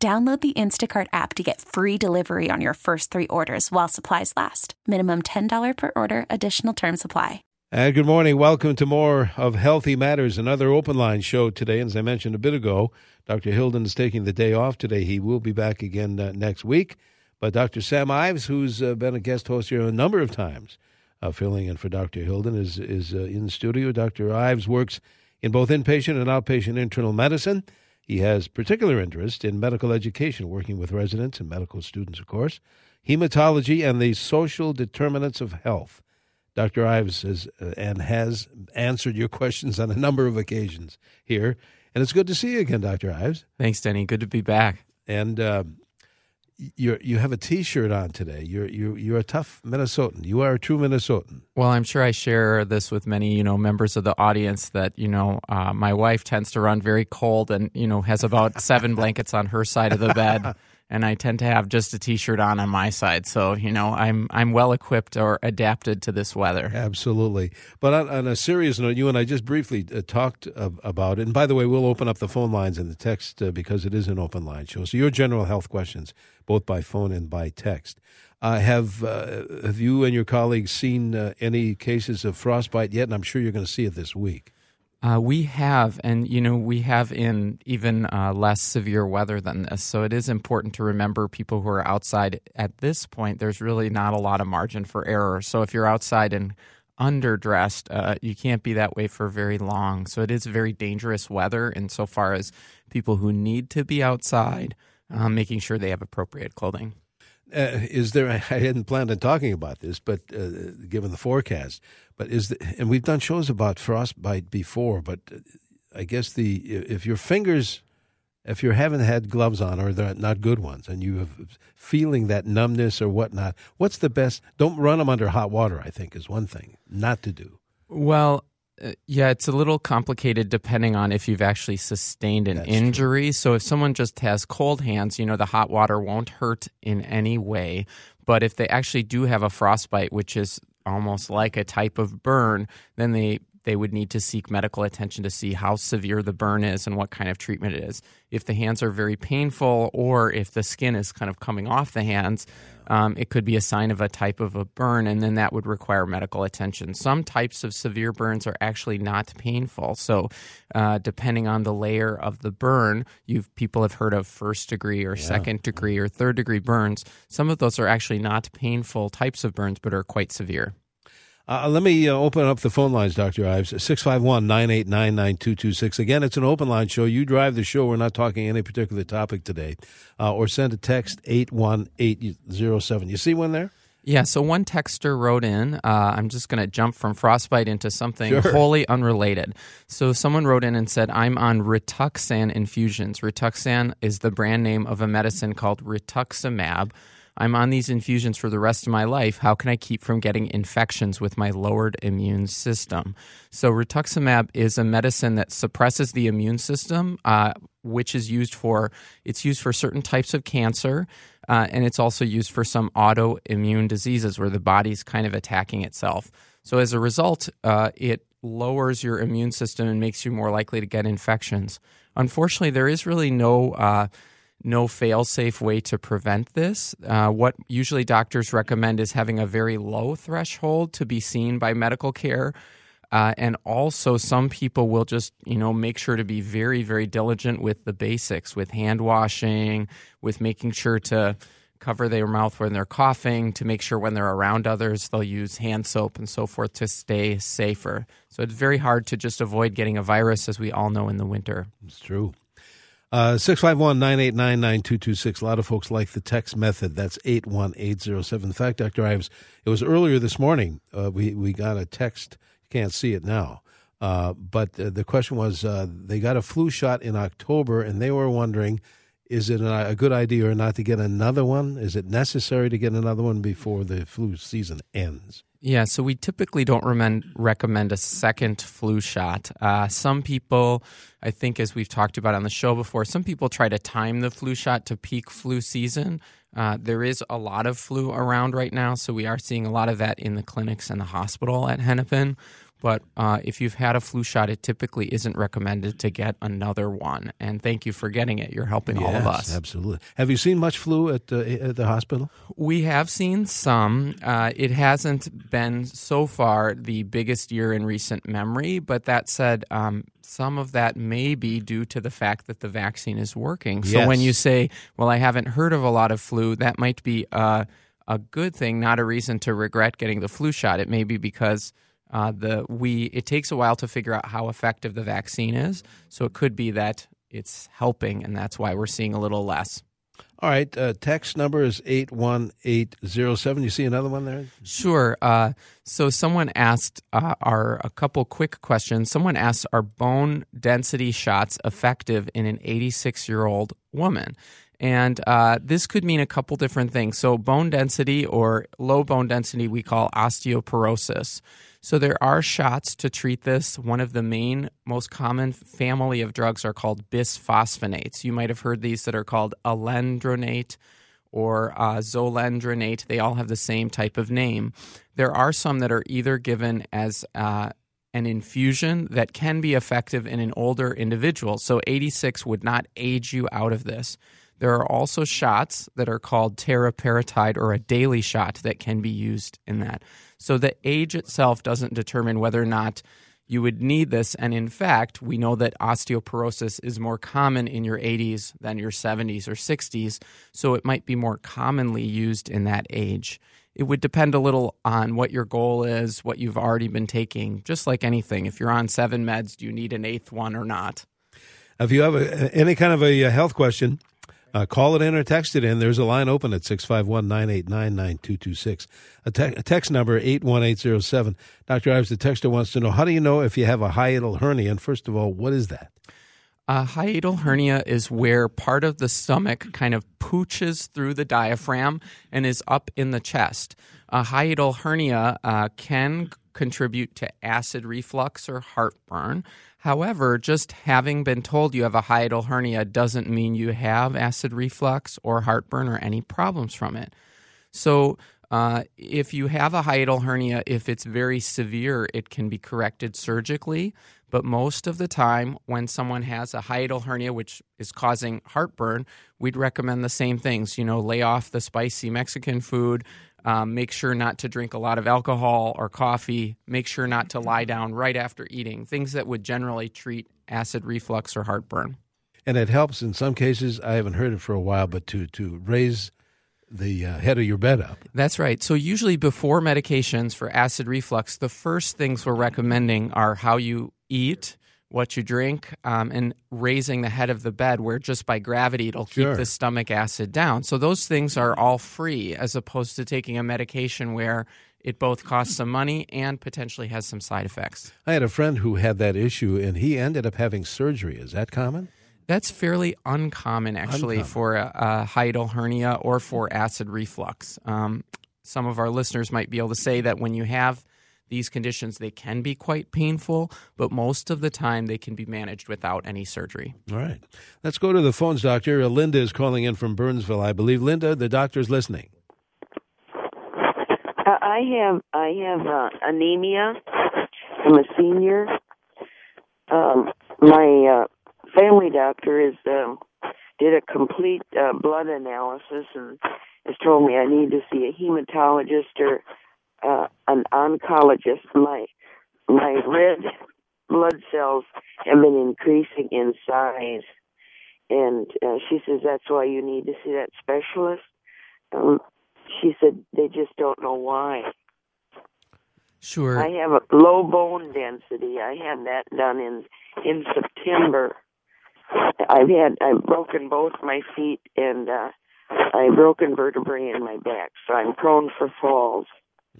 Download the Instacart app to get free delivery on your first three orders while supplies last. Minimum $10 per order, additional term supply. And good morning. Welcome to more of Healthy Matters, another open line show today. As I mentioned a bit ago, Dr. Hilden is taking the day off today. He will be back again uh, next week. But Dr. Sam Ives, who's uh, been a guest host here a number of times, uh, filling in for Dr. Hilden, is, is uh, in the studio. Dr. Ives works in both inpatient and outpatient internal medicine. He has particular interest in medical education, working with residents and medical students, of course, hematology, and the social determinants of health. Dr. Ives has, uh, and has answered your questions on a number of occasions here. And it's good to see you again, Dr. Ives. Thanks, Denny. Good to be back. And uh, you you have a T-shirt on today. You're you you're a tough Minnesotan. You are a true Minnesotan. Well, I'm sure I share this with many you know members of the audience that you know uh, my wife tends to run very cold and you know has about seven blankets on her side of the bed. and I tend to have just a t-shirt on on my side. So you know, I'm I'm well equipped or adapted to this weather. Absolutely. But on, on a serious note, you and I just briefly uh, talked about it. And by the way, we'll open up the phone lines and the text uh, because it is an open line show. So your general health questions, both by phone and by text. Uh, have uh, have you and your colleagues seen uh, any cases of frostbite yet? And I'm sure you're going to see it this week. Uh, we have, and you know, we have in even uh, less severe weather than this. So it is important to remember people who are outside at this point. There's really not a lot of margin for error. So if you're outside and underdressed, uh, you can't be that way for very long. So it is very dangerous weather insofar as people who need to be outside, uh, making sure they have appropriate clothing. Uh, is there? I hadn't planned on talking about this, but uh, given the forecast, but is the, and we've done shows about frostbite before, but uh, I guess the if your fingers, if you haven't had gloves on or they're not good ones, and you have feeling that numbness or whatnot, what's the best? Don't run them under hot water. I think is one thing not to do. Well, uh, yeah, it's a little complicated depending on if you've actually sustained an That's injury. True. So if someone just has cold hands, you know, the hot water won't hurt in any way. But if they actually do have a frostbite, which is almost like a type of burn, then they they would need to seek medical attention to see how severe the burn is and what kind of treatment it is. If the hands are very painful or if the skin is kind of coming off the hands, um, it could be a sign of a type of a burn, and then that would require medical attention. Some types of severe burns are actually not painful. So, uh, depending on the layer of the burn, you people have heard of first degree or yeah. second degree or third degree burns. Some of those are actually not painful types of burns, but are quite severe. Uh, let me uh, open up the phone lines, Dr. Ives. 651 989 9226. Again, it's an open line show. You drive the show. We're not talking any particular topic today. Uh, or send a text 81807. You see one there? Yeah, so one texter wrote in. Uh, I'm just going to jump from frostbite into something sure. wholly unrelated. So someone wrote in and said, I'm on Rituxan infusions. Rituxan is the brand name of a medicine called rituximab I'm on these infusions for the rest of my life. How can I keep from getting infections with my lowered immune system? So, rituximab is a medicine that suppresses the immune system, uh, which is used for it's used for certain types of cancer, uh, and it's also used for some autoimmune diseases where the body's kind of attacking itself. So, as a result, uh, it lowers your immune system and makes you more likely to get infections. Unfortunately, there is really no uh, no fail safe way to prevent this. Uh, what usually doctors recommend is having a very low threshold to be seen by medical care. Uh, and also, some people will just, you know, make sure to be very, very diligent with the basics, with hand washing, with making sure to cover their mouth when they're coughing, to make sure when they're around others, they'll use hand soap and so forth to stay safer. So it's very hard to just avoid getting a virus, as we all know in the winter. It's true. Uh, 651 989 9226. A lot of folks like the text method. That's 81807. In fact, Dr. Ives, it was earlier this morning. Uh, we, we got a text. You can't see it now. Uh, but uh, the question was uh, they got a flu shot in October and they were wondering is it a good idea or not to get another one? Is it necessary to get another one before the flu season ends? Yeah, so we typically don't recommend a second flu shot. Uh, some people, I think, as we've talked about on the show before, some people try to time the flu shot to peak flu season. Uh, there is a lot of flu around right now, so we are seeing a lot of that in the clinics and the hospital at Hennepin. But uh, if you've had a flu shot, it typically isn't recommended to get another one. And thank you for getting it. You're helping yes, all of us. Absolutely. Have you seen much flu at, uh, at the hospital? We have seen some. Uh, it hasn't been so far the biggest year in recent memory. But that said, um, some of that may be due to the fact that the vaccine is working. So yes. when you say, well, I haven't heard of a lot of flu, that might be a, a good thing, not a reason to regret getting the flu shot. It may be because uh, the we it takes a while to figure out how effective the vaccine is, so it could be that it's helping, and that's why we're seeing a little less. All right, uh, text number is eight one eight zero seven. You see another one there? Sure. Uh, so someone asked uh, are a couple quick questions. Someone asked, "Are bone density shots effective in an 86 year old woman?" And uh, this could mean a couple different things. So, bone density or low bone density, we call osteoporosis. So there are shots to treat this. One of the main, most common family of drugs are called bisphosphonates. You might have heard these that are called alendronate or uh, zoledronate. They all have the same type of name. There are some that are either given as uh, an infusion that can be effective in an older individual. So 86 would not age you out of this. There are also shots that are called teriparatide or a daily shot that can be used in that. So the age itself doesn't determine whether or not you would need this. And in fact, we know that osteoporosis is more common in your 80s than your 70s or 60s. So it might be more commonly used in that age. It would depend a little on what your goal is, what you've already been taking, just like anything. If you're on seven meds, do you need an eighth one or not? If you have a, any kind of a uh, health question, uh, call it in or text it in. There's a line open at 651 989 9226. A text number 81807. Dr. Ives, the texter wants to know how do you know if you have a hiatal hernia? And first of all, what is that? A hiatal hernia is where part of the stomach kind of pooches through the diaphragm and is up in the chest. A hiatal hernia uh, can contribute to acid reflux or heartburn. However, just having been told you have a hiatal hernia doesn't mean you have acid reflux or heartburn or any problems from it. So, uh, if you have a hiatal hernia, if it's very severe, it can be corrected surgically. But most of the time, when someone has a hiatal hernia, which is causing heartburn, we'd recommend the same things. You know, lay off the spicy Mexican food, um, make sure not to drink a lot of alcohol or coffee. Make sure not to lie down right after eating. Things that would generally treat acid reflux or heartburn. And it helps in some cases. I haven't heard it for a while, but to to raise the uh, head of your bed up. That's right. So usually before medications for acid reflux, the first things we're recommending are how you eat what you drink, um, and raising the head of the bed, where just by gravity it'll keep the stomach acid down. So those things are all free, as opposed to taking a medication where it both costs some money and potentially has some side effects. I had a friend who had that issue, and he ended up having surgery. Is that common? That's fairly uncommon, actually, uncommon. for a, a, hiatal hernia or for acid reflux. Um, some of our listeners might be able to say that when you have these conditions, they can be quite painful, but most of the time they can be managed without any surgery. All right. Let's go to the phones, doctor. Uh, Linda is calling in from Burnsville, I believe. Linda, the doctor's listening. Uh, I have I have uh, anemia. I'm a senior. Um, my uh, family doctor is um, did a complete uh, blood analysis and has told me I need to see a hematologist or uh, an oncologist. My my red blood cells have been increasing in size, and uh, she says that's why you need to see that specialist. Um, she said they just don't know why. Sure. I have a low bone density. I had that done in in September. I've had I've broken both my feet and uh I've broken vertebrae in my back, so I'm prone for falls.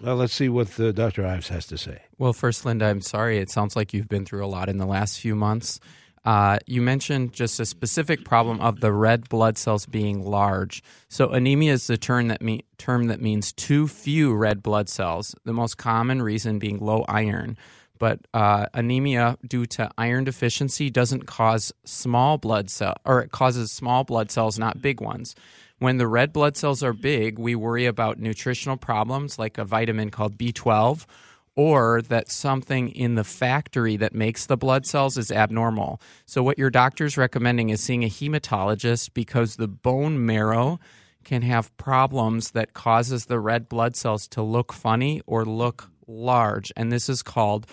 Well, let's see what uh, Dr. Ives has to say. Well, first, Linda, I'm sorry. It sounds like you've been through a lot in the last few months. Uh, you mentioned just a specific problem of the red blood cells being large. So anemia is the term that me- term that means too few red blood cells. The most common reason being low iron. But uh, anemia due to iron deficiency doesn't cause small blood cell, or it causes small blood cells, not big ones. When the red blood cells are big, we worry about nutritional problems like a vitamin called B12 or that something in the factory that makes the blood cells is abnormal. So, what your doctor's recommending is seeing a hematologist because the bone marrow can have problems that causes the red blood cells to look funny or look large. And this is called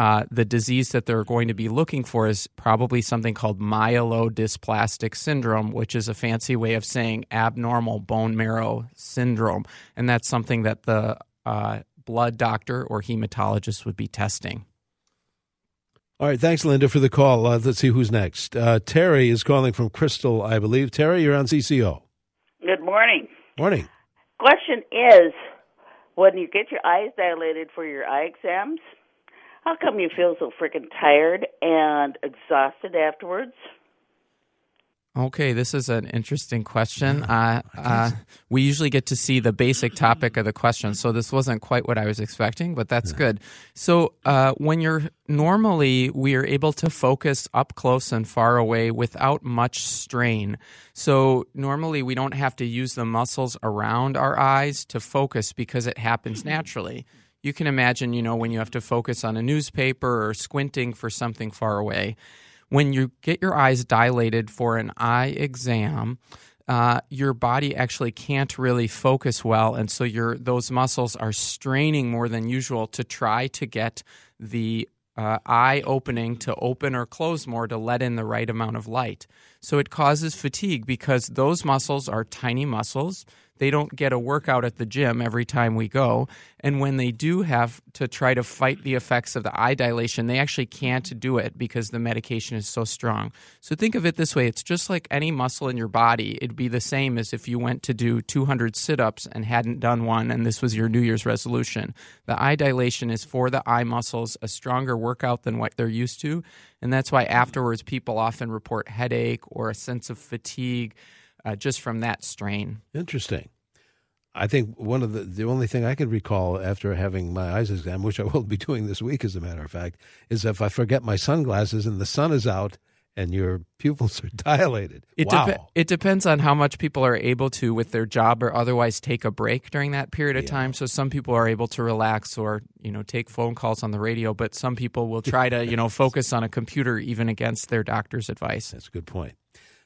uh, the disease that they're going to be looking for is probably something called myelodysplastic syndrome, which is a fancy way of saying abnormal bone marrow syndrome. And that's something that the uh, blood doctor or hematologist would be testing. All right, thanks, Linda, for the call. Uh, let's see who's next. Uh, Terry is calling from Crystal, I believe. Terry, you're on CCO. Good morning. Morning. Question is, when you get your eyes dilated for your eye exams, how come you feel so freaking tired and exhausted afterwards? Okay, this is an interesting question. Uh, uh, we usually get to see the basic topic of the question, so this wasn't quite what I was expecting, but that's good. So, uh, when you're normally, we are able to focus up close and far away without much strain. So, normally, we don't have to use the muscles around our eyes to focus because it happens naturally. You can imagine, you know, when you have to focus on a newspaper or squinting for something far away when you get your eyes dilated for an eye exam, uh, your body actually can't really focus well, and so your those muscles are straining more than usual to try to get the uh, eye opening to open or close more to let in the right amount of light. So it causes fatigue because those muscles are tiny muscles. They don't get a workout at the gym every time we go. And when they do have to try to fight the effects of the eye dilation, they actually can't do it because the medication is so strong. So think of it this way it's just like any muscle in your body. It'd be the same as if you went to do 200 sit ups and hadn't done one, and this was your New Year's resolution. The eye dilation is for the eye muscles, a stronger workout than what they're used to. And that's why afterwards people often report headache or a sense of fatigue uh, just from that strain. Interesting. I think one of the the only thing I can recall after having my eyes examined, which I will be doing this week, as a matter of fact, is if I forget my sunglasses and the sun is out and your pupils are dilated. It, wow. Dep- it depends on how much people are able to, with their job or otherwise, take a break during that period of yeah. time. So some people are able to relax or you know take phone calls on the radio, but some people will try to you know focus on a computer even against their doctor's advice. That's a good point.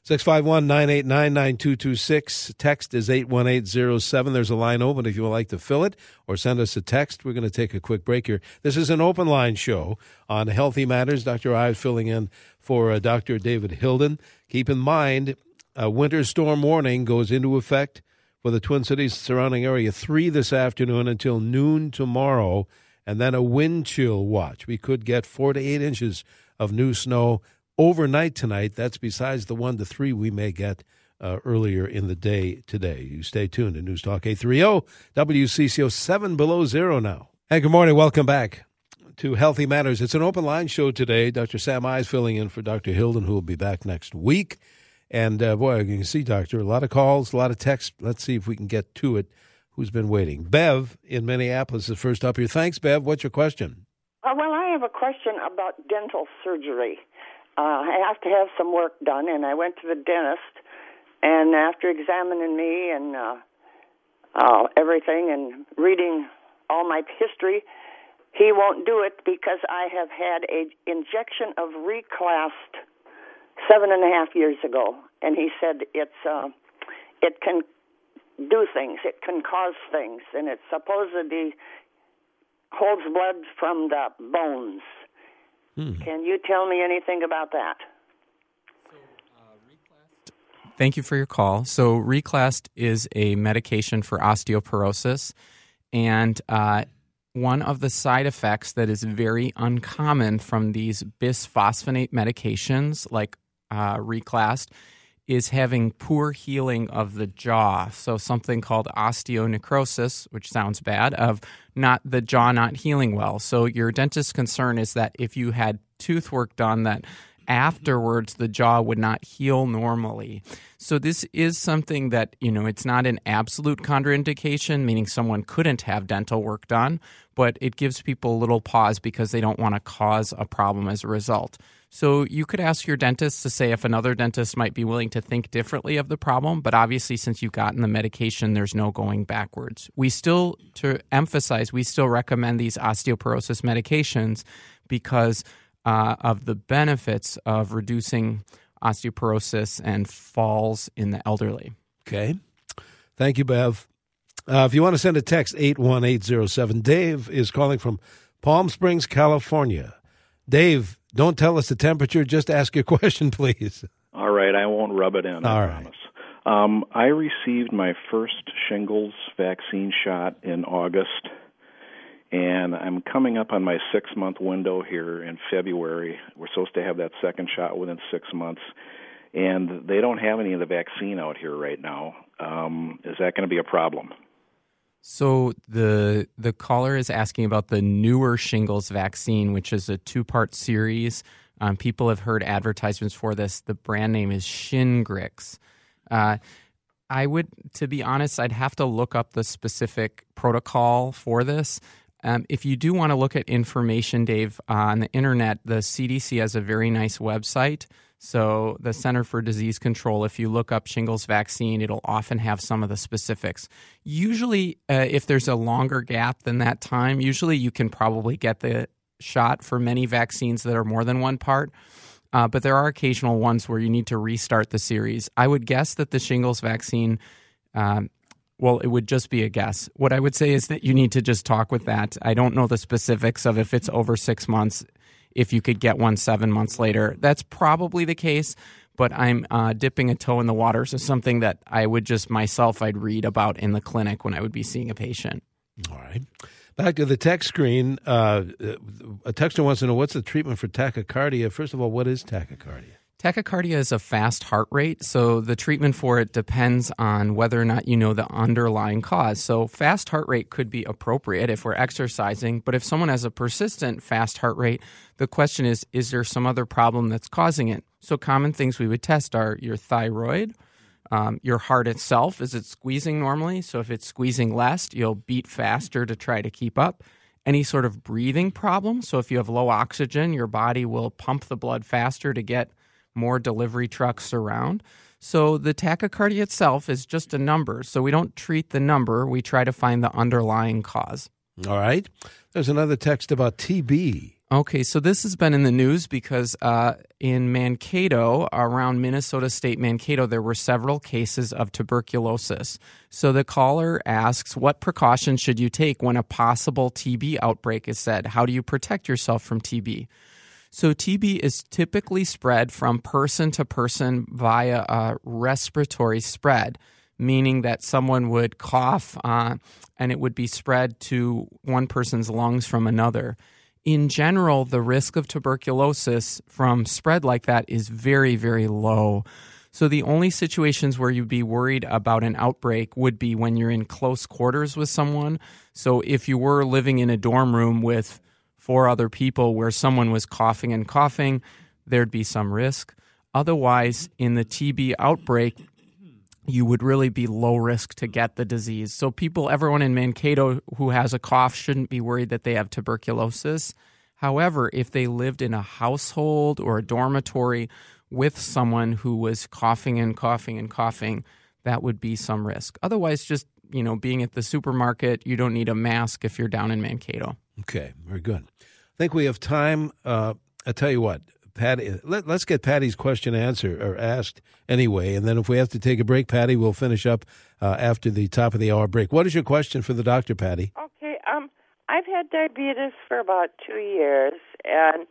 651 989 9226. Text is 81807. There's a line open if you would like to fill it or send us a text. We're going to take a quick break here. This is an open line show on Healthy Matters. Dr. Ives filling in for uh, Dr. David Hilden. Keep in mind, a winter storm warning goes into effect for the Twin Cities surrounding area 3 this afternoon until noon tomorrow, and then a wind chill watch. We could get 4 to 8 inches of new snow overnight tonight. That's besides the one to three we may get uh, earlier in the day today. You stay tuned to News Talk 830 WCCO 7 below zero now. Hey, good morning. Welcome back to Healthy Matters. It's an open line show today. Dr. Sam Ives filling in for Dr. Hilden, who will be back next week. And uh, boy, you can see, Doctor, a lot of calls, a lot of texts. Let's see if we can get to it. Who's been waiting? Bev in Minneapolis is first up here. Thanks, Bev. What's your question? Uh, well, I have a question about dental surgery uh, I have to have some work done, and I went to the dentist, and after examining me and uh, uh, everything and reading all my history, he won't do it because I have had a injection of Reclast seven and a half years ago, and he said it's uh, it can do things, it can cause things, and it supposedly holds blood from the bones Hmm. Can you tell me anything about that? Thank you for your call. So, Reclast is a medication for osteoporosis, and uh, one of the side effects that is very uncommon from these bisphosphonate medications like uh, Reclast is having poor healing of the jaw. So something called osteonecrosis, which sounds bad, of not the jaw not healing well. So your dentist's concern is that if you had tooth work done that afterwards the jaw would not heal normally. So this is something that, you know, it's not an absolute contraindication, meaning someone couldn't have dental work done, but it gives people a little pause because they don't want to cause a problem as a result. So you could ask your dentist to say if another dentist might be willing to think differently of the problem, but obviously since you've gotten the medication, there's no going backwards. We still to emphasize, we still recommend these osteoporosis medications because uh, of the benefits of reducing osteoporosis and falls in the elderly. Okay. Thank you, Bev. Uh, if you want to send a text, 81807, Dave is calling from Palm Springs, California. Dave, don't tell us the temperature. Just ask your question, please. All right. I won't rub it in. I All promise. Um, I received my first shingles vaccine shot in August, and I'm coming up on my six month window here in February. We're supposed to have that second shot within six months, and they don't have any of the vaccine out here right now. Um, is that going to be a problem? So the the caller is asking about the newer shingles vaccine, which is a two part series. Um, people have heard advertisements for this. The brand name is Shingrix. Uh, I would, to be honest, I'd have to look up the specific protocol for this. Um, if you do want to look at information, Dave, on the internet, the CDC has a very nice website so, the Center for Disease Control, if you look up shingles vaccine, it'll often have some of the specifics. Usually, uh, if there's a longer gap than that time, usually you can probably get the shot for many vaccines that are more than one part. Uh, but there are occasional ones where you need to restart the series. I would guess that the shingles vaccine, um, well, it would just be a guess. What I would say is that you need to just talk with that. I don't know the specifics of if it's over six months if you could get one seven months later. That's probably the case, but I'm uh, dipping a toe in the water. So something that I would just myself I'd read about in the clinic when I would be seeing a patient. All right. Back to the text screen. Uh, a texter wants to know what's the treatment for tachycardia. First of all, what is tachycardia? Tachycardia is a fast heart rate, so the treatment for it depends on whether or not you know the underlying cause. So, fast heart rate could be appropriate if we're exercising, but if someone has a persistent fast heart rate, the question is is there some other problem that's causing it? So, common things we would test are your thyroid, um, your heart itself. Is it squeezing normally? So, if it's squeezing less, you'll beat faster to try to keep up any sort of breathing problem. So, if you have low oxygen, your body will pump the blood faster to get more delivery trucks around. So the tachycardia itself is just a number. So we don't treat the number, we try to find the underlying cause. All right. There's another text about TB. Okay, so this has been in the news because uh, in Mankato, around Minnesota State Mankato, there were several cases of tuberculosis. So the caller asks, What precautions should you take when a possible TB outbreak is said? How do you protect yourself from TB? So, TB is typically spread from person to person via a respiratory spread, meaning that someone would cough uh, and it would be spread to one person's lungs from another. In general, the risk of tuberculosis from spread like that is very, very low. So, the only situations where you'd be worried about an outbreak would be when you're in close quarters with someone. So, if you were living in a dorm room with four other people where someone was coughing and coughing, there'd be some risk. Otherwise, in the TB outbreak, you would really be low risk to get the disease. So, people, everyone in Mankato who has a cough shouldn't be worried that they have tuberculosis. However, if they lived in a household or a dormitory with someone who was coughing and coughing and coughing, that would be some risk. Otherwise, just you know, being at the supermarket, you don't need a mask if you're down in Mankato. Okay, very good. I think we have time. Uh, I tell you what, Patty, let, us get Patty's question answered or asked anyway, and then if we have to take a break, Patty, we'll finish up uh, after the top of the hour break. What is your question for the doctor, Patty? Okay, um, I've had diabetes for about two years, and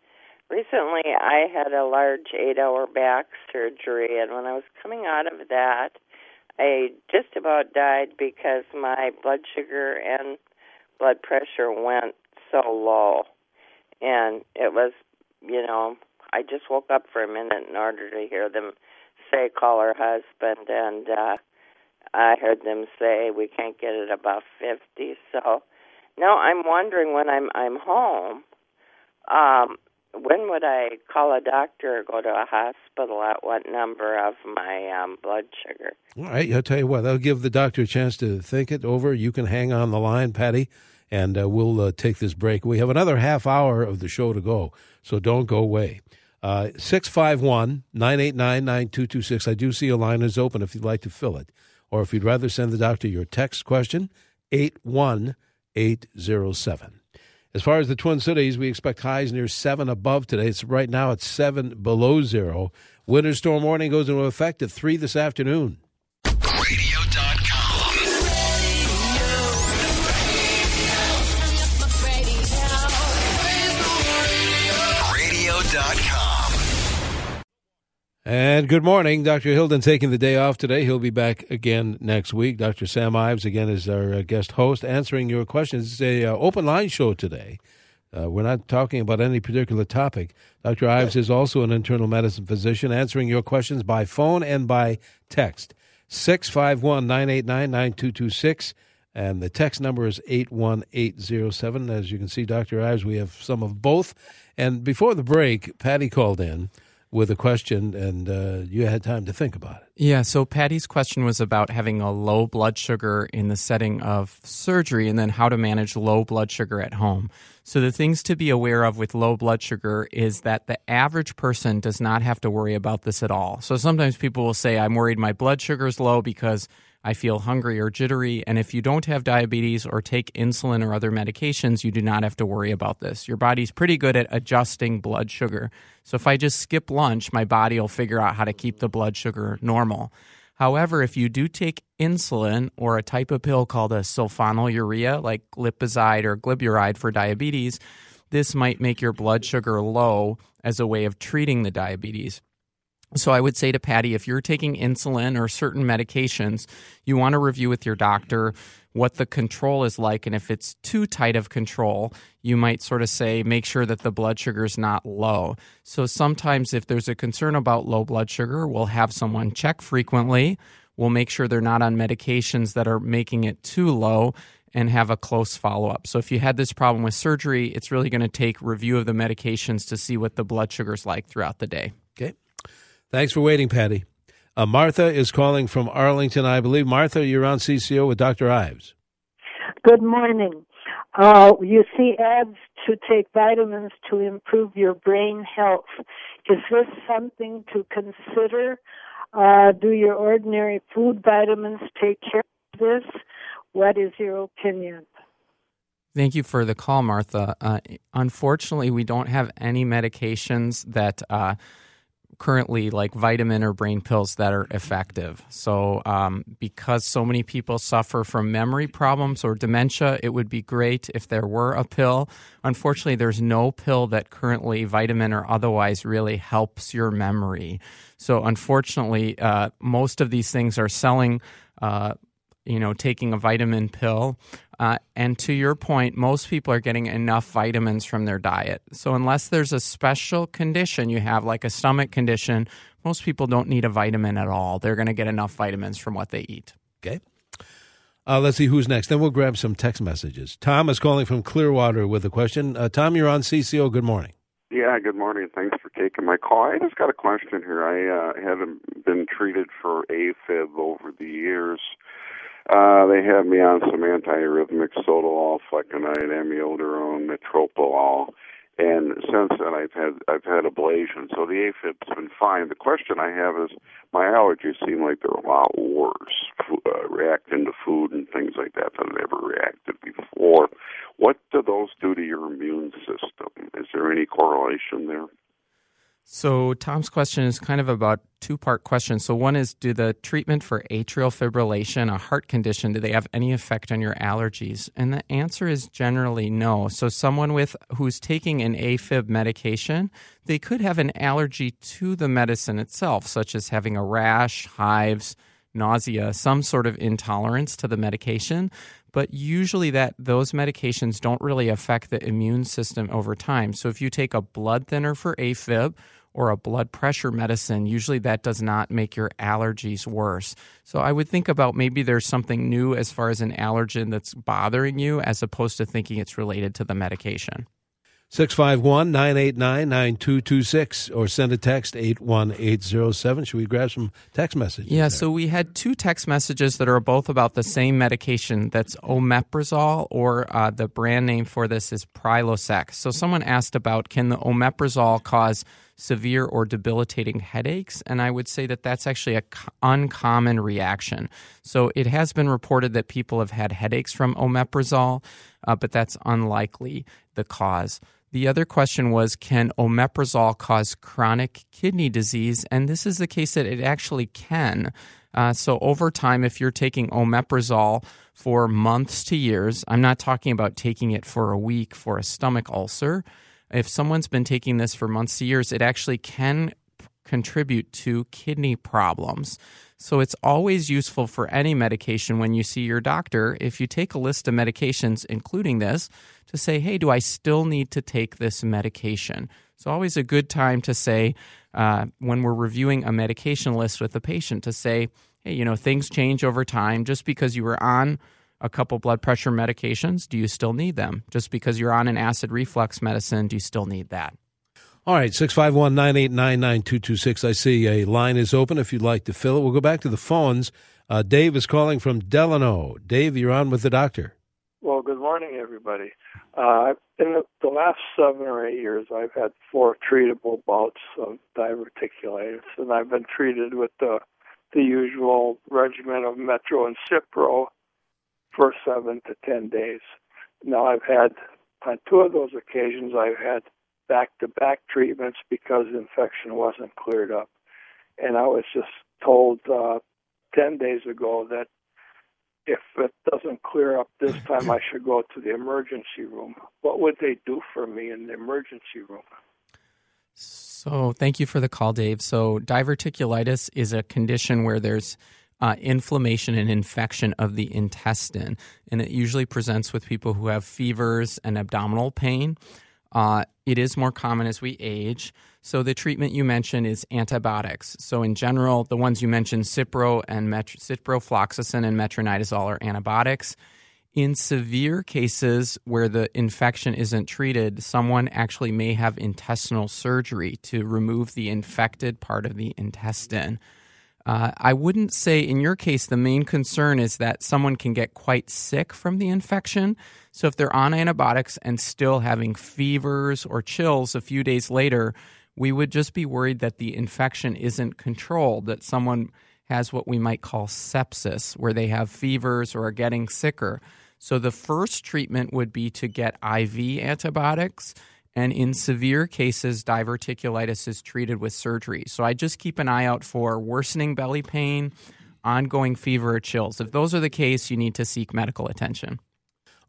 recently I had a large eight-hour back surgery, and when I was coming out of that, I just about died because my blood sugar and blood pressure went so low and it was, you know, I just woke up for a minute in order to hear them say call her husband, and uh, I heard them say we can't get it above fifty. So now I'm wondering when I'm I'm home, um, when would I call a doctor or go to a hospital at what number of my um, blood sugar? All right, I'll tell you what, I'll give the doctor a chance to think it over. You can hang on the line, Patty, and uh, we'll uh, take this break. We have another half hour of the show to go, so don't go away. Uh, 651 989 9226. I do see a line is open if you'd like to fill it. Or if you'd rather send the doctor your text question, 81807. As far as the Twin Cities, we expect highs near 7 above today. It's right now at 7 below zero. Winter storm warning goes into effect at 3 this afternoon. And good morning. Dr. Hilden taking the day off today. He'll be back again next week. Dr. Sam Ives, again, is our uh, guest host, answering your questions. It's a uh, open line show today. Uh, we're not talking about any particular topic. Dr. Ives is also an internal medicine physician, answering your questions by phone and by text. 651 989 9226. And the text number is 81807. As you can see, Dr. Ives, we have some of both. And before the break, Patty called in with a question, and uh, you had time to think about it. Yeah, so Patty's question was about having a low blood sugar in the setting of surgery and then how to manage low blood sugar at home. So, the things to be aware of with low blood sugar is that the average person does not have to worry about this at all. So, sometimes people will say, I'm worried my blood sugar is low because I feel hungry or jittery. And if you don't have diabetes or take insulin or other medications, you do not have to worry about this. Your body's pretty good at adjusting blood sugar. So if I just skip lunch, my body will figure out how to keep the blood sugar normal. However, if you do take insulin or a type of pill called a sulfonylurea, like glipizide or glyburide for diabetes, this might make your blood sugar low as a way of treating the diabetes. So I would say to Patty, if you're taking insulin or certain medications, you want to review with your doctor what the control is like. And if it's too tight of control, you might sort of say, make sure that the blood sugar is not low. So sometimes if there's a concern about low blood sugar, we'll have someone check frequently. We'll make sure they're not on medications that are making it too low and have a close follow up. So if you had this problem with surgery, it's really going to take review of the medications to see what the blood sugar is like throughout the day. Okay. Thanks for waiting, Patty. Uh, Martha is calling from Arlington, I believe. Martha, you're on CCO with Dr. Ives. Good morning. Uh, you see ads to take vitamins to improve your brain health. Is this something to consider? Uh, do your ordinary food vitamins take care of this? What is your opinion? Thank you for the call, Martha. Uh, unfortunately, we don't have any medications that uh, currently like vitamin or brain pills that are effective. So, um, because so many people suffer from memory problems or dementia, it would be great if there were a pill. Unfortunately, there's no pill that currently, vitamin or otherwise, really helps your memory. So, unfortunately, uh, most of these things are selling. Uh, you know, taking a vitamin pill uh, and to your point, most people are getting enough vitamins from their diet. So, unless there's a special condition you have, like a stomach condition, most people don't need a vitamin at all. They're going to get enough vitamins from what they eat. Okay. Uh, let's see who's next. Then we'll grab some text messages. Tom is calling from Clearwater with a question. Uh, Tom, you're on CCO. Good morning. Yeah, good morning. Thanks for taking my call. I just got a question here. I uh, haven't been treated for AFib over the years. Uh, they have me on some antiarrhythmic, sotalol, flecainide, amiodarone, metoprolol, and since then I've had I've had ablation. So the AFib's been fine. The question I have is my allergies seem like they're a lot worse, uh, reacting to food and things like that than I've ever reacted before. What do those do to your immune system? Is there any correlation there? So Tom's question is kind of about two part question. So one is do the treatment for atrial fibrillation, a heart condition, do they have any effect on your allergies? And the answer is generally no. So someone with who's taking an AFib medication, they could have an allergy to the medicine itself, such as having a rash, hives, nausea, some sort of intolerance to the medication but usually that those medications don't really affect the immune system over time. So if you take a blood thinner for AFib or a blood pressure medicine, usually that does not make your allergies worse. So I would think about maybe there's something new as far as an allergen that's bothering you as opposed to thinking it's related to the medication. 651 989 9226 or send a text 81807. Should we grab some text messages? Yeah, there? so we had two text messages that are both about the same medication that's omeprazole, or uh, the brand name for this is Prilosec. So someone asked about can the omeprazole cause severe or debilitating headaches? And I would say that that's actually an uncommon reaction. So it has been reported that people have had headaches from omeprazole, uh, but that's unlikely the cause. The other question was Can omeprazole cause chronic kidney disease? And this is the case that it actually can. Uh, so, over time, if you're taking omeprazole for months to years, I'm not talking about taking it for a week for a stomach ulcer. If someone's been taking this for months to years, it actually can contribute to kidney problems. So it's always useful for any medication when you see your doctor, if you take a list of medications, including this, to say, hey, do I still need to take this medication? It's always a good time to say, uh, when we're reviewing a medication list with a patient, to say, hey, you know, things change over time. Just because you were on a couple blood pressure medications, do you still need them? Just because you're on an acid reflux medicine, do you still need that? All right, 651 989 9226. I see a line is open if you'd like to fill it. We'll go back to the phones. Uh, Dave is calling from Delano. Dave, you're on with the doctor. Well, good morning, everybody. Uh, in the, the last seven or eight years, I've had four treatable bouts of diverticulitis, and I've been treated with the the usual regimen of Metro and Cipro for seven to ten days. Now, I've had on two of those occasions, I've had back to back treatments because the infection wasn't cleared up. And I was just told uh, 10 days ago that if it doesn't clear up this time, I should go to the emergency room. What would they do for me in the emergency room? So, thank you for the call, Dave. So, diverticulitis is a condition where there's uh, inflammation and infection of the intestine, and it usually presents with people who have fevers and abdominal pain. Uh, it is more common as we age. So the treatment you mentioned is antibiotics. So in general, the ones you mentioned, Cipro and Met- ciprofloxacin and metronidazole are antibiotics. In severe cases where the infection isn't treated, someone actually may have intestinal surgery to remove the infected part of the intestine. Uh, I wouldn't say in your case the main concern is that someone can get quite sick from the infection. So if they're on antibiotics and still having fevers or chills a few days later, we would just be worried that the infection isn't controlled, that someone has what we might call sepsis, where they have fevers or are getting sicker. So the first treatment would be to get IV antibiotics and in severe cases, diverticulitis is treated with surgery. So I just keep an eye out for worsening belly pain, ongoing fever, or chills. If those are the case, you need to seek medical attention.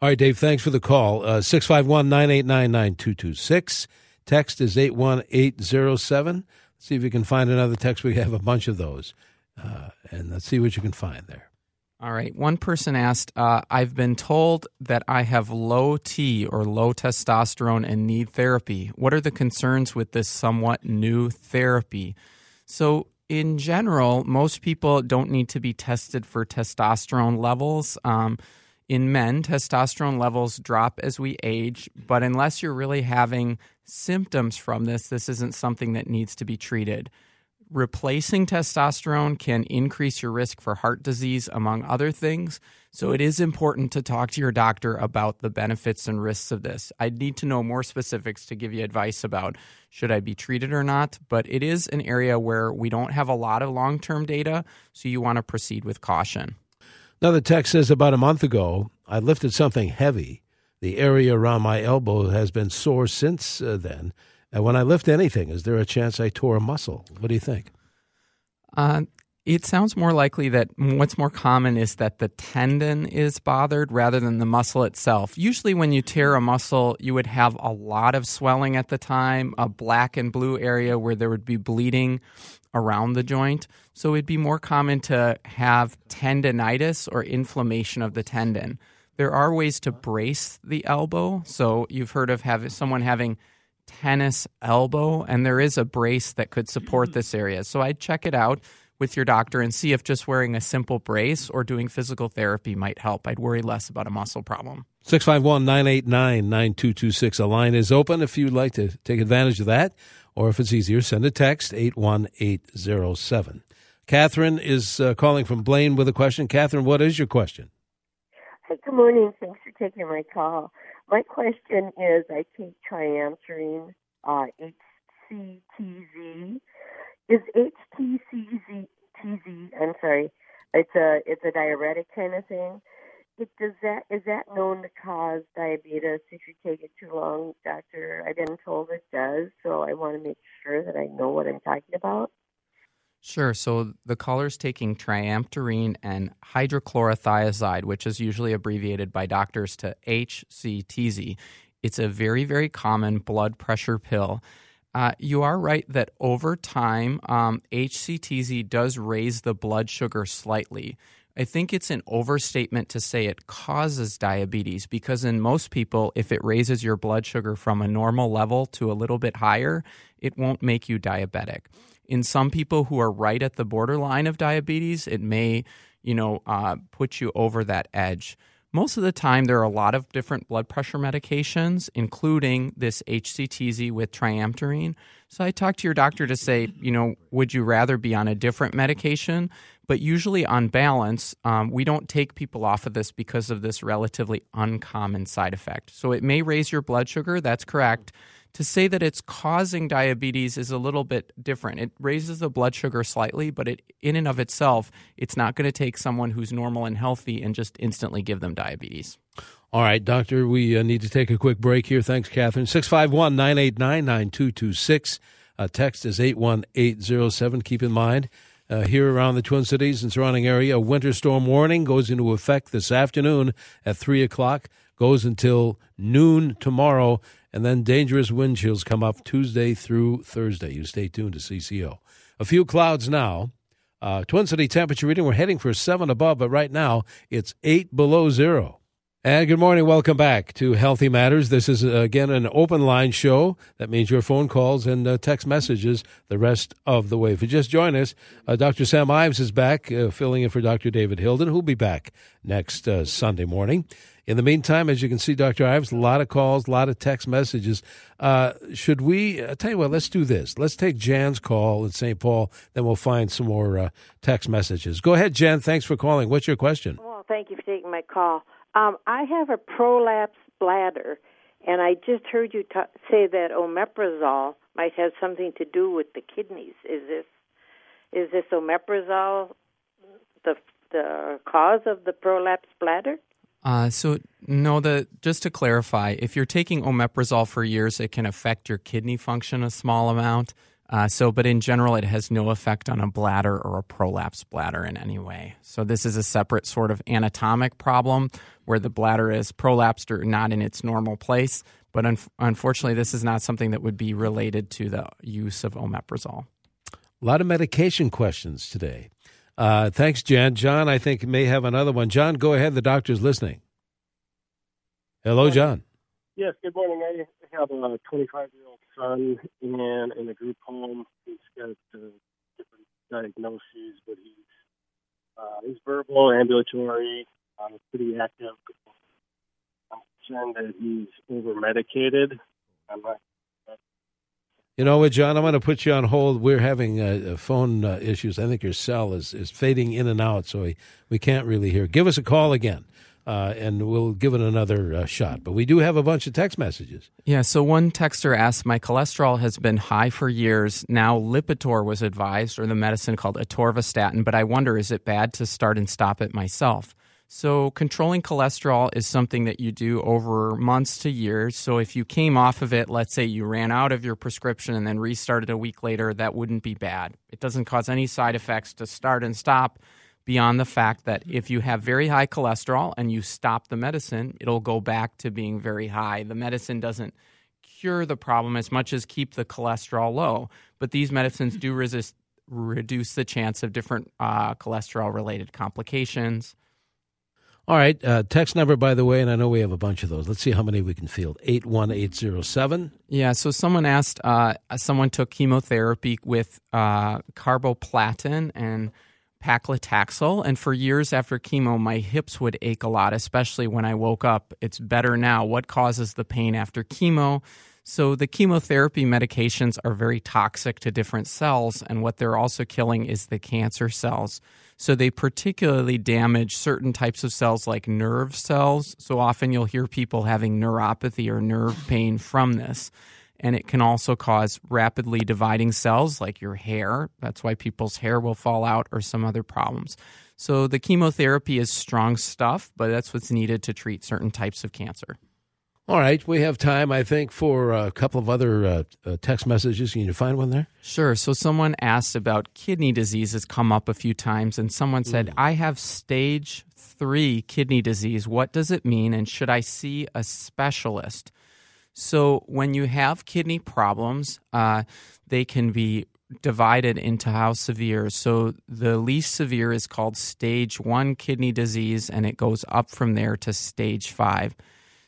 All right, Dave, thanks for the call. Uh, 651 989 9226. Text is 81807. See if you can find another text. We have a bunch of those. Uh, and let's see what you can find there. All right. One person asked, uh, I've been told that I have low T or low testosterone and need therapy. What are the concerns with this somewhat new therapy? So, in general, most people don't need to be tested for testosterone levels. Um, in men, testosterone levels drop as we age, but unless you're really having symptoms from this, this isn't something that needs to be treated replacing testosterone can increase your risk for heart disease, among other things. So it is important to talk to your doctor about the benefits and risks of this. I'd need to know more specifics to give you advice about should I be treated or not, but it is an area where we don't have a lot of long term data, so you want to proceed with caution. Now, the text says about a month ago, I lifted something heavy. The area around my elbow has been sore since uh, then. And when I lift anything, is there a chance I tore a muscle? What do you think? Uh, it sounds more likely that what's more common is that the tendon is bothered rather than the muscle itself. Usually, when you tear a muscle, you would have a lot of swelling at the time, a black and blue area where there would be bleeding around the joint. So, it'd be more common to have tendonitis or inflammation of the tendon. There are ways to brace the elbow. So, you've heard of having someone having tennis elbow, and there is a brace that could support this area. So I'd check it out. with your doctor and see if just wearing a simple brace or doing physical therapy might help. I'd worry less about a muscle problem. 651 989 9226. A line is open if you'd like to take advantage of that, or if it's easier, send a text 81807. Catherine is uh, calling from Blaine with a question. Catherine, what is your question? Hi, good morning. Thanks for taking my call. My question is I take triamterene, uh, HCTZ. Is HTCZ, TZ, I'm sorry, it's a, it's a diuretic kind of thing. It, does that is that known to cause diabetes if you take it too long, doctor? I've been told it does, so I want to make sure that I know what I'm talking about. Sure. So the caller's taking triamterene and hydrochlorothiazide, which is usually abbreviated by doctors to HCTZ. It's a very, very common blood pressure pill. Uh, you are right that over time, um, HCTZ does raise the blood sugar slightly. I think it's an overstatement to say it causes diabetes because, in most people, if it raises your blood sugar from a normal level to a little bit higher, it won't make you diabetic. In some people who are right at the borderline of diabetes, it may, you know, uh, put you over that edge. Most of the time, there are a lot of different blood pressure medications, including this HCTZ with triamterene. So I talk to your doctor to say, you know, would you rather be on a different medication? But usually, on balance, um, we don't take people off of this because of this relatively uncommon side effect. So it may raise your blood sugar, that's correct to say that it's causing diabetes is a little bit different. It raises the blood sugar slightly, but it, in and of itself, it's not going to take someone who's normal and healthy and just instantly give them diabetes. All right, doctor, we uh, need to take a quick break here. Thanks, Catherine. 651 989 9226. Uh, text is 81807. Keep in mind, uh, here around the Twin Cities and surrounding area, a winter storm warning goes into effect this afternoon at 3 o'clock, goes until noon tomorrow and then dangerous wind chills come up Tuesday through Thursday. You stay tuned to CCO. A few clouds now. Uh, Twin City temperature reading, we're heading for seven above, but right now it's eight below zero. And good morning. Welcome back to Healthy Matters. This is, uh, again, an open line show. That means your phone calls and uh, text messages the rest of the way. If you just join us, uh, Dr. Sam Ives is back, uh, filling in for Dr. David Hilden, who'll be back next uh, Sunday morning. In the meantime, as you can see, Dr. Ives, a lot of calls, a lot of text messages. Uh, should we, I tell you what, let's do this. Let's take Jan's call in St. Paul, then we'll find some more uh, text messages. Go ahead, Jan. Thanks for calling. What's your question? Well, thank you for taking my call. Um, I have a prolapse bladder, and I just heard you t- say that omeprazole might have something to do with the kidneys. Is this is this omeprazole the the cause of the prolapse bladder? Uh, so no, the just to clarify, if you're taking omeprazole for years, it can affect your kidney function a small amount. Uh, so, but in general, it has no effect on a bladder or a prolapsed bladder in any way. So, this is a separate sort of anatomic problem where the bladder is prolapsed or not in its normal place. But un- unfortunately, this is not something that would be related to the use of omeprazole. A lot of medication questions today. Uh, thanks, Jan. John, I think, may have another one. John, go ahead. The doctor's listening. Hello, John. Yes, good morning. I have a 25 year old son in, in a group home. He's got uh, different diagnoses, but he's uh, he's verbal, ambulatory, uh, pretty active. I'm concerned that he's over medicated. I'm not you know what, John? I'm going to put you on hold. We're having uh, phone uh, issues. I think your cell is, is fading in and out, so we, we can't really hear. Give us a call again. Uh, and we'll give it another uh, shot. But we do have a bunch of text messages. Yeah, so one texter asked My cholesterol has been high for years. Now, Lipitor was advised, or the medicine called atorvastatin, but I wonder is it bad to start and stop it myself? So, controlling cholesterol is something that you do over months to years. So, if you came off of it, let's say you ran out of your prescription and then restarted a week later, that wouldn't be bad. It doesn't cause any side effects to start and stop beyond the fact that if you have very high cholesterol and you stop the medicine, it'll go back to being very high. The medicine doesn't cure the problem as much as keep the cholesterol low, but these medicines do resist, reduce the chance of different uh, cholesterol related complications All right. Uh, text number, by the way, and I know we have a bunch of those. Let's see how many we can field. 81807. Yeah. So someone asked, uh, someone took chemotherapy with uh, carboplatin and paclitaxel. And for years after chemo, my hips would ache a lot, especially when I woke up. It's better now. What causes the pain after chemo? So, the chemotherapy medications are very toxic to different cells, and what they're also killing is the cancer cells. So, they particularly damage certain types of cells like nerve cells. So, often you'll hear people having neuropathy or nerve pain from this. And it can also cause rapidly dividing cells like your hair. That's why people's hair will fall out or some other problems. So, the chemotherapy is strong stuff, but that's what's needed to treat certain types of cancer. All right, we have time, I think, for a couple of other uh, uh, text messages. Can you find one there? Sure. So, someone asked about kidney disease has come up a few times, and someone said, mm. "I have stage three kidney disease. What does it mean, and should I see a specialist?" So, when you have kidney problems, uh, they can be divided into how severe. So, the least severe is called stage one kidney disease, and it goes up from there to stage five.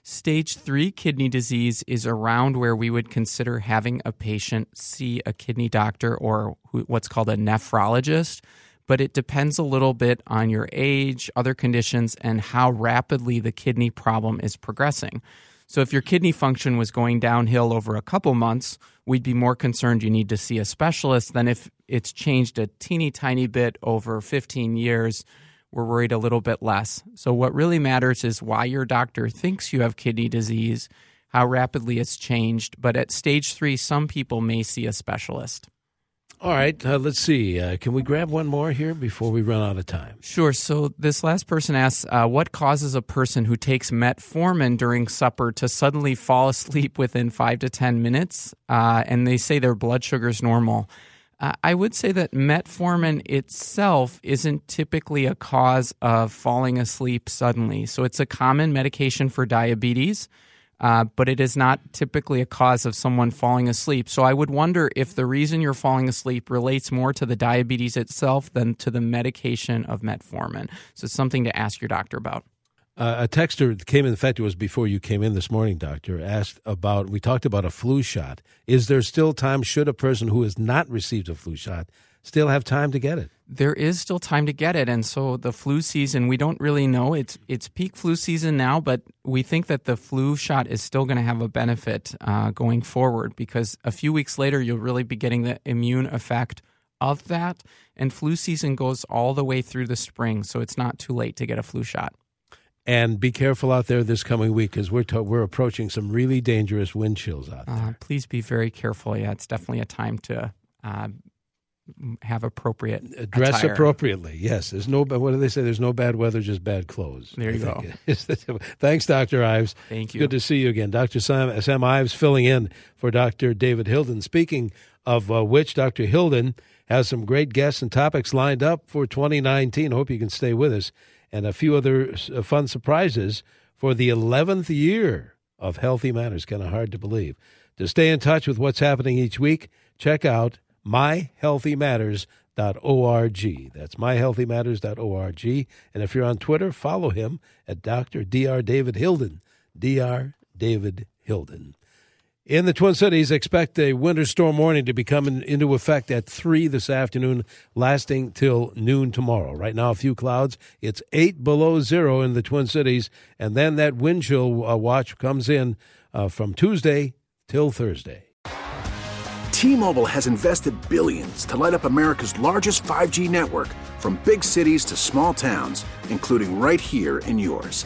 Stage three kidney disease is around where we would consider having a patient see a kidney doctor or what's called a nephrologist, but it depends a little bit on your age, other conditions, and how rapidly the kidney problem is progressing. So, if your kidney function was going downhill over a couple months, we'd be more concerned you need to see a specialist than if it's changed a teeny tiny bit over 15 years we're worried a little bit less. So, what really matters is why your doctor thinks you have kidney disease, how rapidly it's changed. But at stage three, some people may see a specialist. All right, uh, let's see. Uh, can we grab one more here before we run out of time? Sure. So, this last person asks uh, What causes a person who takes metformin during supper to suddenly fall asleep within five to 10 minutes? Uh, and they say their blood sugar is normal. Uh, I would say that metformin itself isn't typically a cause of falling asleep suddenly. So it's a common medication for diabetes, uh, but it is not typically a cause of someone falling asleep. So I would wonder if the reason you're falling asleep relates more to the diabetes itself than to the medication of metformin. So it's something to ask your doctor about. Uh, a texter came in, in fact, it was before you came in this morning, doctor, asked about, we talked about a flu shot. Is there still time, should a person who has not received a flu shot still have time to get it? There is still time to get it. And so the flu season, we don't really know. It's, it's peak flu season now, but we think that the flu shot is still going to have a benefit uh, going forward because a few weeks later, you'll really be getting the immune effect of that. And flu season goes all the way through the spring, so it's not too late to get a flu shot. And be careful out there this coming week because we're to- we're approaching some really dangerous wind chills out there. Uh, please be very careful. Yeah, it's definitely a time to uh, have appropriate uh, dress attire. appropriately. Yes, there's no. What do they say? There's no bad weather, just bad clothes. There you go. Thanks, Doctor Ives. Thank you. Good to see you again, Doctor Sam, Sam Ives, filling in for Doctor David Hilden. Speaking of uh, which, Doctor Hilden has some great guests and topics lined up for 2019. Hope you can stay with us and a few other uh, fun surprises for the 11th year of Healthy Matters. Kind of hard to believe. To stay in touch with what's happening each week, check out myhealthymatters.org. That's myhealthymatters.org. And if you're on Twitter, follow him at Dr. Dr. David Hilden. Dr. David Hilden. In the Twin Cities, expect a winter storm warning to be coming into effect at 3 this afternoon, lasting till noon tomorrow. Right now, a few clouds. It's 8 below zero in the Twin Cities, and then that wind chill uh, watch comes in uh, from Tuesday till Thursday. T Mobile has invested billions to light up America's largest 5G network from big cities to small towns, including right here in yours.